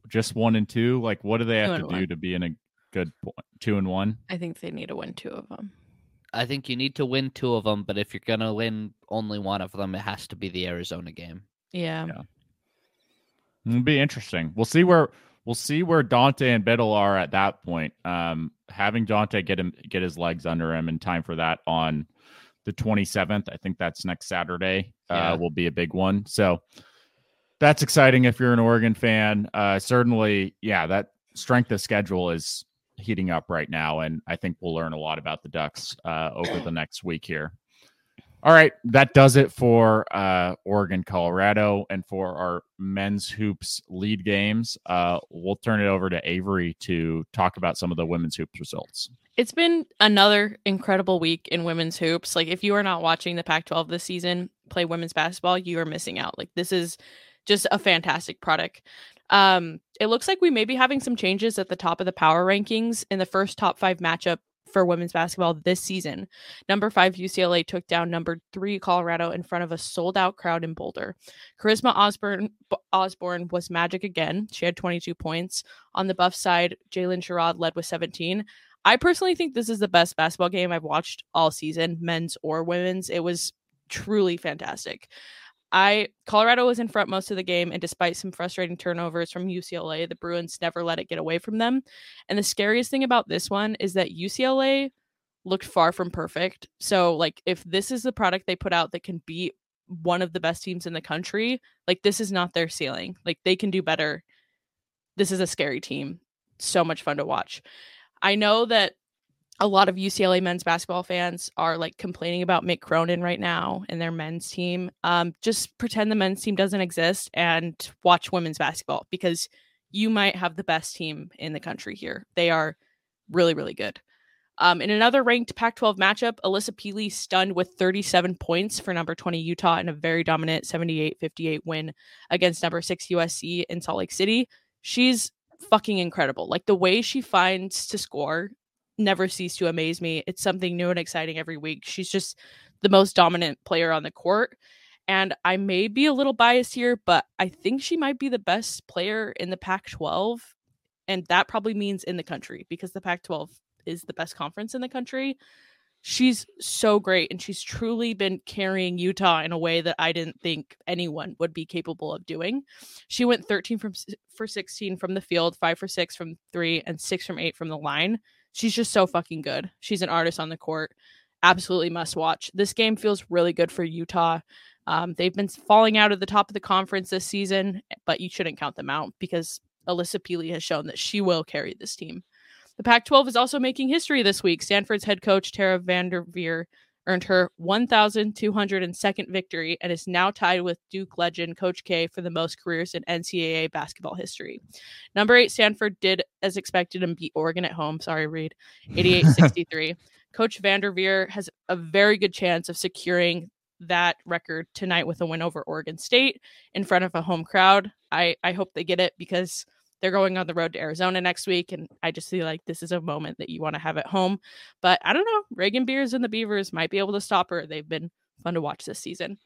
just one and two? Like, what do they have and to do one. to be in a good point? Two and one. I think they need to win two of them. I think you need to win two of them, but if you're gonna win only one of them, it has to be the Arizona game. Yeah. Yeah. It'll be interesting. We'll see where we'll see where Dante and Bittle are at that point. Um, having Dante get him get his legs under him in time for that on the 27th. I think that's next Saturday. Yeah. Uh, will be a big one. So that's exciting if you're an Oregon fan. Uh, certainly, yeah, that strength of schedule is heating up right now, and I think we'll learn a lot about the Ducks uh, over the next week here. All right, that does it for uh, Oregon, Colorado, and for our men's hoops lead games. Uh, we'll turn it over to Avery to talk about some of the women's hoops results. It's been another incredible week in women's hoops. Like if you are not watching the Pac-12 this season play women's basketball, you are missing out. Like this is just a fantastic product. Um it looks like we may be having some changes at the top of the power rankings in the first top 5 matchup for women's basketball this season. Number 5 UCLA took down number 3 Colorado in front of a sold-out crowd in Boulder. Charisma Osborne Osborne was magic again. She had 22 points. On the buff side, Jaylyn Sherrod led with 17. I personally think this is the best basketball game I've watched all season, men's or women's. It was truly fantastic. I Colorado was in front most of the game, and despite some frustrating turnovers from UCLA, the Bruins never let it get away from them. And the scariest thing about this one is that UCLA looked far from perfect. So, like, if this is the product they put out that can beat one of the best teams in the country, like this is not their ceiling. Like they can do better. This is a scary team. So much fun to watch. I know that a lot of UCLA men's basketball fans are like complaining about Mick Cronin right now and their men's team. Um, just pretend the men's team doesn't exist and watch women's basketball because you might have the best team in the country here. They are really, really good. Um, in another ranked Pac 12 matchup, Alissa Pili stunned with 37 points for number 20 Utah in a very dominant 78 58 win against number six USC in Salt Lake City. She's fucking incredible. Like the way she finds to score never cease to amaze me. It's something new and exciting every week. She's just the most dominant player on the court. And I may be a little biased here, but I think she might be the best player in the Pac 12. And that probably means in the country because the Pac 12 is the best conference in the country. She's so great and she's truly been carrying Utah in a way that I didn't think anyone would be capable of doing. She went 13 from for 16 from the field, 5 for 6 from 3 and 6 from 8 from the line. She's just so fucking good. She's an artist on the court. Absolutely must watch. This game feels really good for Utah. Um, they've been falling out of the top of the conference this season, but you shouldn't count them out because Alissa Pili has shown that she will carry this team. The Pac 12 is also making history this week. Stanford's head coach, Tara VanDerveer, earned her 1,202nd victory and is now tied with Duke legend Coach K for the most careers in NCAA basketball history. Number eight, Stanford did as expected and beat Oregon at home. Sorry, Reed, 88 63. Coach VanDerveer has a very good chance of securing that record tonight with a win over Oregon State in front of a home crowd. I, I hope they get it because they're going on the road to Arizona next week, and I just feel like this is a moment that you want to have at home. But I don't know. Raegan Beers and the Beavers might be able to stop her. They've been fun to watch this season.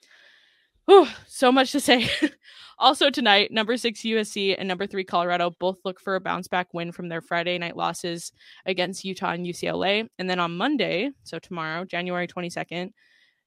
Whew, so much to say. also tonight, number six USC and number three Colorado both look for a bounce back win from their Friday night losses against Utah and UCLA. And then on Monday, so tomorrow, January 22nd,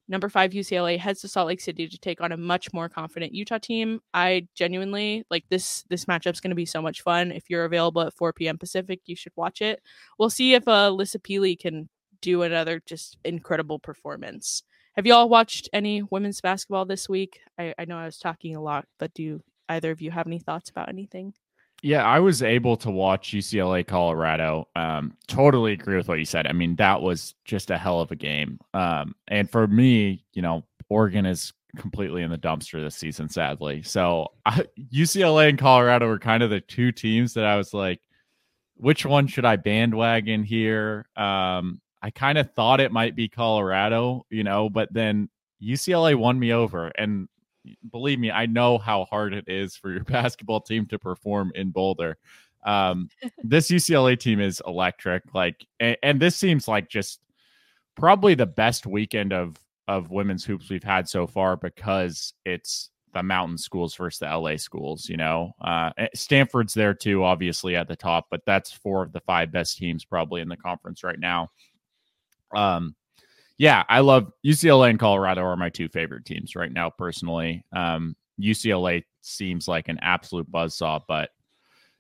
number five UCLA heads to Salt Lake City to take on a much more confident Utah team. I genuinely like this. This matchup's going to be so much fun. If you're available at 4 p.m. Pacific, you should watch it. We'll see if uh, Alissa Pili can do another just incredible performance. Have you all watched any women's basketball this week? I, I know I was talking a lot, but do either of you have any thoughts about anything? Yeah, I was able to watch UCLA Colorado. Um, totally agree with what you said. I mean, that was just a hell of a game. Um, and for me, you know, Oregon is completely in the dumpster this season, sadly. So I, UCLA and Colorado were kind of the two teams that I was like, which one should I bandwagon here? Um, I kind of thought it might be Colorado, you know, but then UCLA won me over. And believe me, I know how hard it is for your basketball team to perform in Boulder. Um, this UCLA team is electric. Like, and, and, this seems like just probably the best weekend of of women's hoops we've had so far because it's the mountain schools versus the LA schools. You know, uh, eh, Stanford's there too, obviously at the top, but that's four of the five best teams probably in the conference right now. Um, yeah, I love UCLA and Colorado are my two favorite teams right now, personally. Um, UCLA seems like an absolute buzzsaw, but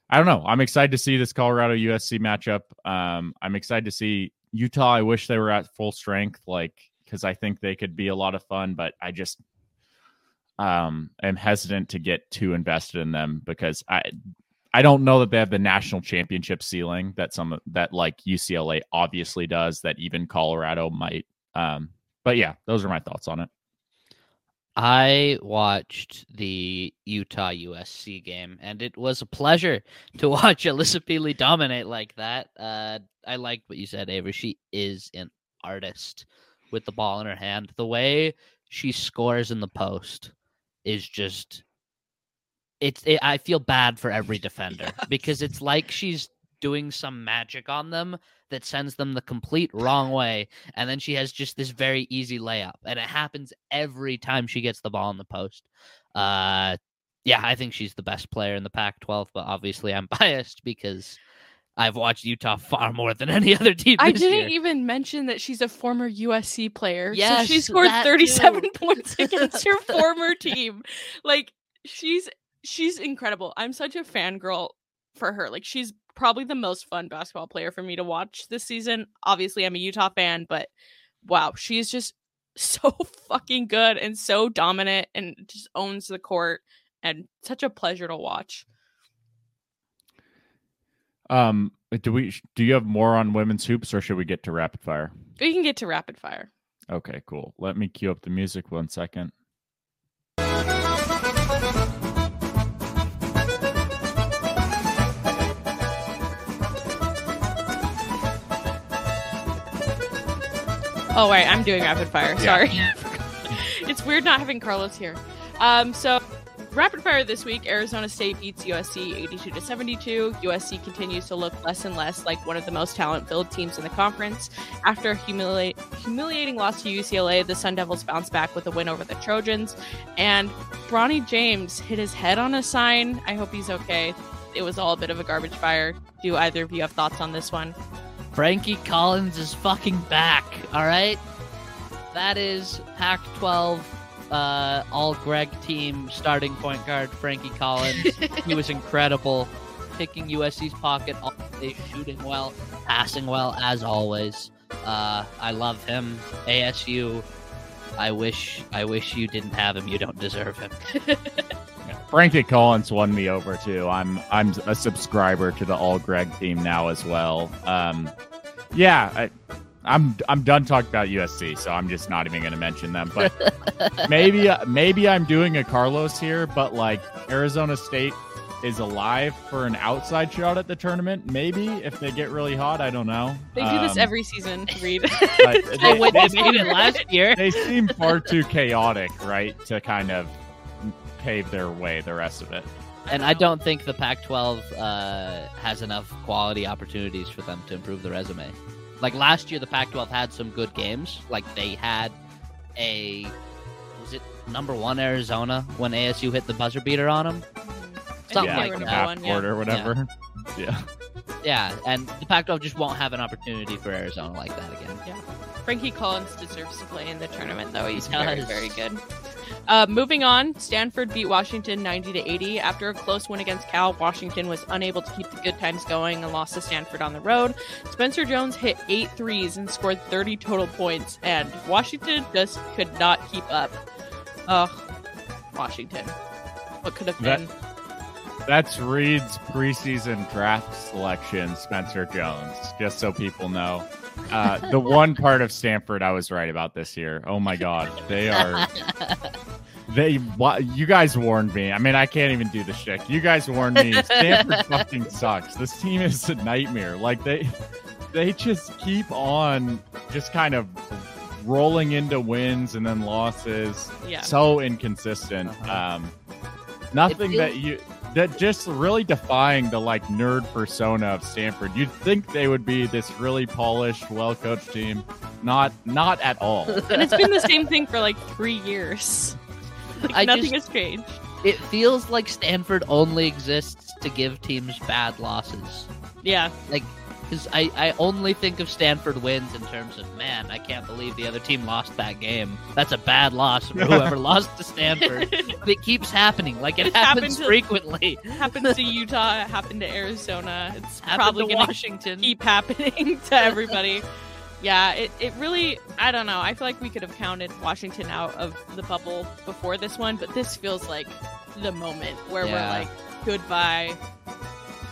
I don't know. I'm excited to see this Colorado USC matchup. Um, I'm excited to see Utah. I wish they were at full strength, like because I think they could be a lot of fun, but I just um am hesitant to get too invested in them because I I don't know that they have the national championship ceiling that some that like UCLA obviously does that even Colorado might um, but yeah, those are my thoughts on it. I watched the Utah USC game, and it was a pleasure to watch Alissa Pili dominate like that. Uh, I liked what you said, Avery. She is an artist with the ball in her hand. The way she scores in the post is just it's it, I feel bad for every defender yes. because it's like she's doing some magic on them that sends them the complete wrong way. And then she has just this very easy layup. And it happens every time she gets the ball in the post. Uh, yeah, I think she's the best player in the Pac 12, but obviously I'm biased because I've watched Utah far more than any other team. I didn't year. even mention that she's a former USC player. Yes, so she scored 37 points against her former team. Like she's she's incredible. I'm such a fangirl for her. Like she's probably the most fun basketball player for me to watch this season. Obviously, I'm a Utah fan, but wow, she's just so fucking good and so dominant and just owns the court and such a pleasure to watch. Um, do we do you have more on women's hoops or should we get to rapid fire? We can get to rapid fire. Okay, cool. Let me cue up the music one second. Oh wait, I'm doing rapid fire. Yeah. Sorry. it's weird not having Carlos here. Um, so rapid fire this week: Arizona State beats USC 82 to 72. USC continues to look less and less like one of the most talent-filled teams in the conference. After a humili- humiliating loss to UCLA, the Sun Devils bounce back with a win over the Trojans. And Bronny James hit his head on a sign. I hope he's okay. It was all a bit of a garbage fire. Do either of you have thoughts on this one? Frankie Collins is fucking back. All right, that is Pac-12 uh, all Greg team starting point guard Frankie Collins. he was incredible, picking USC's pocket all day, shooting well, passing well as always. Uh, I love him. ASU. I wish I wish you didn't have him. You don't deserve him. Frankie Collins won me over too. I'm I'm a subscriber to the All Greg team now as well. Um, yeah, I, I'm I'm done talking about USC, so I'm just not even going to mention them. But maybe maybe I'm doing a Carlos here, but like Arizona State is alive for an outside shot at the tournament. Maybe if they get really hot, I don't know. They do this Um, every season, Reed. They they, they they made it last year. they seem far too chaotic, right, to kind of pave their way the rest of it. And I don't think the Pac-12 uh, has enough quality opportunities for them to improve the resume. Like last year, the Pac-12 had some good games. Like they had a was it number one Arizona when ASU hit the buzzer beater on them? Something yeah, like the number that. half one, yeah. or whatever. Yeah. Yeah, and the Pac-12 just won't have an opportunity for Arizona like that again. Frankie Collins deserves to play in the tournament, though. He's very, very good. Uh, moving on, Stanford beat Washington 90 to 80. After a close win against Cal, Washington was unable to keep the good times going and lost to Stanford on the road. Spencer Jones hit eight threes and scored 30 total points, and Washington just could not keep up. Ugh, Washington. What could have That- been? That's Reed's preseason draft selection, Spencer Jones, just so people know. Uh, the one part of Stanford I was right about this year. Oh my God. They are. They, you guys warned me. I mean, I can't even do the shtick. You guys warned me. Stanford fucking sucks. This team is a nightmare. Like they, they just keep on, just kind of rolling into wins and then losses. Yeah. So inconsistent. Uh-huh. Um, nothing It that you that just really defying the like nerd persona of Stanford. You'd think they would be this really polished, well coached team. Not not at all. And it's been the same thing for like three years. Like, I nothing just- has changed. It feels like Stanford only exists to give teams bad losses. Yeah. Like, because I, I only think of Stanford wins in terms of, man, I can't believe the other team lost that game. That's a bad loss for whoever lost to Stanford. But it keeps happening. Like, it It's happened happens to- frequently. happened to Utah. It happened to Arizona. It's Happened probably to going to Washington. keep happening to everybody. Yeah, it, it really, I don't know. I feel like we could have counted Washington out of the bubble before this one, but this feels like the moment where Yeah. we're like, goodbye.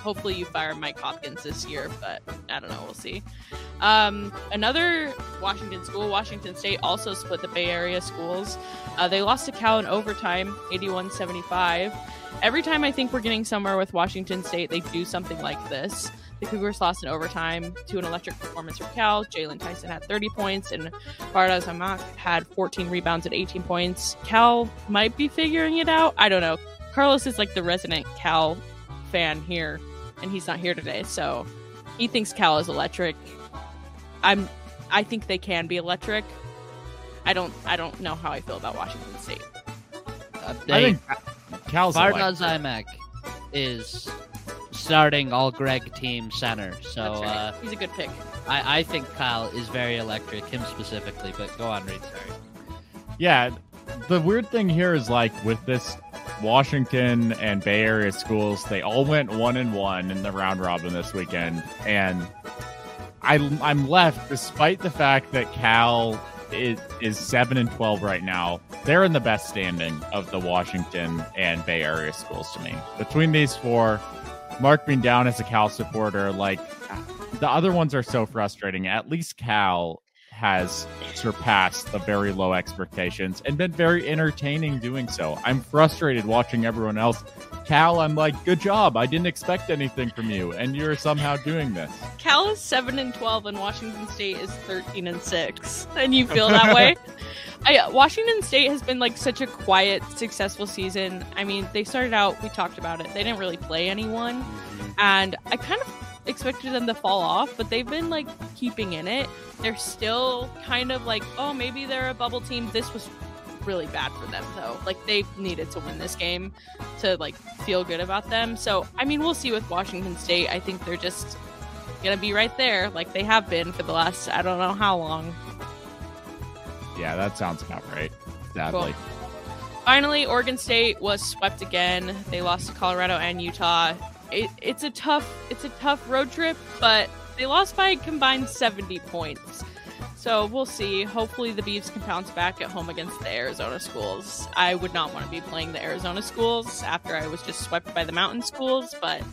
Hopefully you fire Mike Hopkins this year, but I don't know. We'll see. Um, another Washington school, Washington State, also split the Bay Area schools. Uh, they lost to Cal in overtime, 81 75. Every time I think we're getting somewhere with Washington State, they do something like this. The Cougars lost in overtime to an electric performance from Cal. Jaylon Tyson had 30 points, and Fardaws Aimaq had 14 rebounds and 18 points. Cal might be figuring it out. I don't know. Carlos is like the resident Cal fan here, and he's not here today, so he thinks Cal is electric. I'm. I think they can be electric. I don't. I don't know how I feel about Washington State. Uh, I think Cal's Fardaws electric. Is starting all Greg team center. So That's right. uh, he's a good pick. I, I think Kyle is very electric, him specifically. But go on, Reed. Sorry. Yeah, the weird thing here is like with this Washington and Bay Area schools, they all went one and one in the round robin this weekend, and I I'm left despite the fact that Cal is, is seven and twelve right now. They're in the best standing of the Washington and Bay Area schools to me. Between these four, Mark being down as a Cal supporter, like the other ones are so frustrating. At least Cal has surpassed the very low expectations and been very entertaining doing so. I'm frustrated watching everyone else Cal, I'm like, good job. I didn't expect anything from you, and you're somehow doing this. Cal is seven and twelve, and Washington State is thirteen and six. And you feel that way? I, Washington State has been like such a quiet, successful season. I mean, they started out. We talked about it. They didn't really play anyone, and I kind of expected them to fall off, but they've been like keeping in it. They're still kind of like, oh, maybe they're a bubble team. This was really bad for them though. Like they needed to win this game to like feel good about them. So I mean, we'll see with Washington State. I think they're just gonna be right there, like they have been for the last I don't know how long. Yeah, that sounds about right. Sadly. Cool. Finally, Oregon State was swept again. They lost to Colorado and Utah. It, it's a tough it's a tough road trip, but they lost by a combined 70 points. So we'll see. Hopefully, the Beavs can bounce back at home against the Arizona schools. I would not want to be playing the Arizona schools after I was just swept by the Mountain schools, but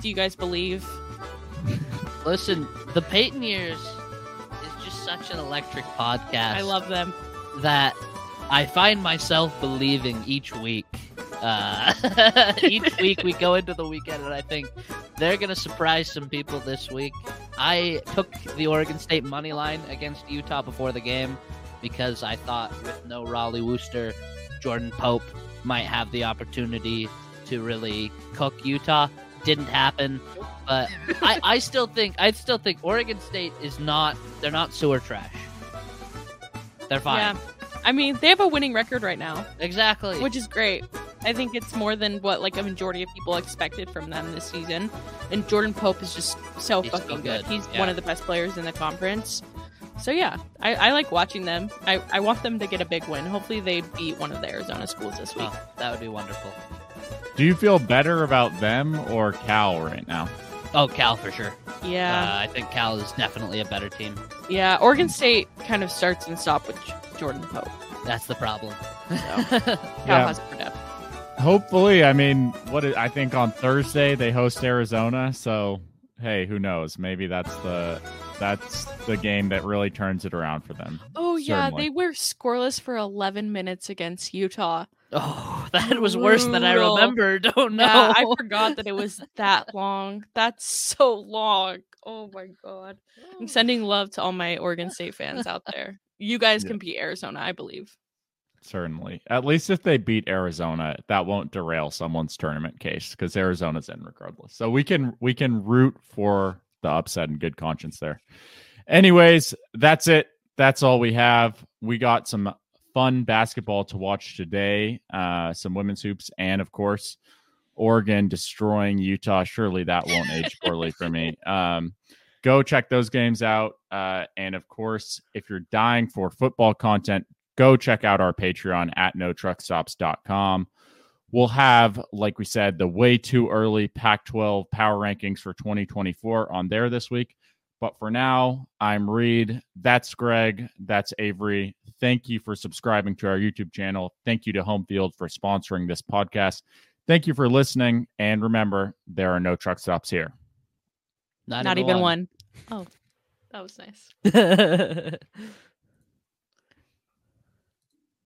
do you guys believe? Listen, the Peyton years is just such an electric podcast. I love them. That I find myself believing each week. Uh, each week we go into the weekend, and I think they're going to surprise some people this week. I took the Oregon State money line against Utah before the game because I thought with no Rollie Worster, Jordan Pope might have the opportunity to really cook Utah. Didn't happen, but I, I still think I still think Oregon State is not they're not sewer trash. They're fine. Yeah. I mean, they have a winning record right now. Exactly. Which is great. I think it's more than what like a majority of people expected from them this season. And Jordan Pope is just so He's fucking so good. good. He's Yeah. one of the best players in the conference. So yeah, I, I like watching them. I, I want them to get a big win. Hopefully they beat one of the Arizona schools this week. Oh, that would be wonderful. Do you feel better about them or Cal right now? Oh, Cal for sure. Yeah. Uh, I think Cal is definitely a better team. yeah. Oregon State kind of starts and stops with Jordan Pope. That's the problem. Cal Yeah. has it for depth. Hopefully, I mean, what is, I think on Thursday they host Arizona, so hey, who knows? Maybe that's the that's the game that really turns it around for them. Oh yeah, Certainly. they were scoreless for 11 minutes against Utah. oh, that was worse than I Brutal. remembered. Oh no! Yeah, I forgot that it was that long. That's so long. Oh my god. I'm oh. sending love to all my Oregon State fans out there. You guys Yeah. can beat Arizona, I believe. Certainly, at least if they beat Arizona, that won't derail someone's tournament case because Arizona's in regardless. So we can we can root for the upset in good conscience there. Anyways, that's it. That's all we have. We got some fun basketball to watch today. Uh, some women's hoops, and of course, Oregon destroying Utah. Surely that won't age poorly for me. Um, go check those games out. Uh, and of course, if you're dying for football content, go check out our Patreon at notruckstops.com. We'll have, like we said, the way too early Pac 12 power rankings for 2024 on there this week. But for now, I'm Reed. That's Greg. That's Avery. Thank you for subscribing to our YouTube channel. Thank you to Home Field for sponsoring this podcast. Thank you for listening. And remember, there are no truck stops here. Not, even one. Oh, that was nice. one.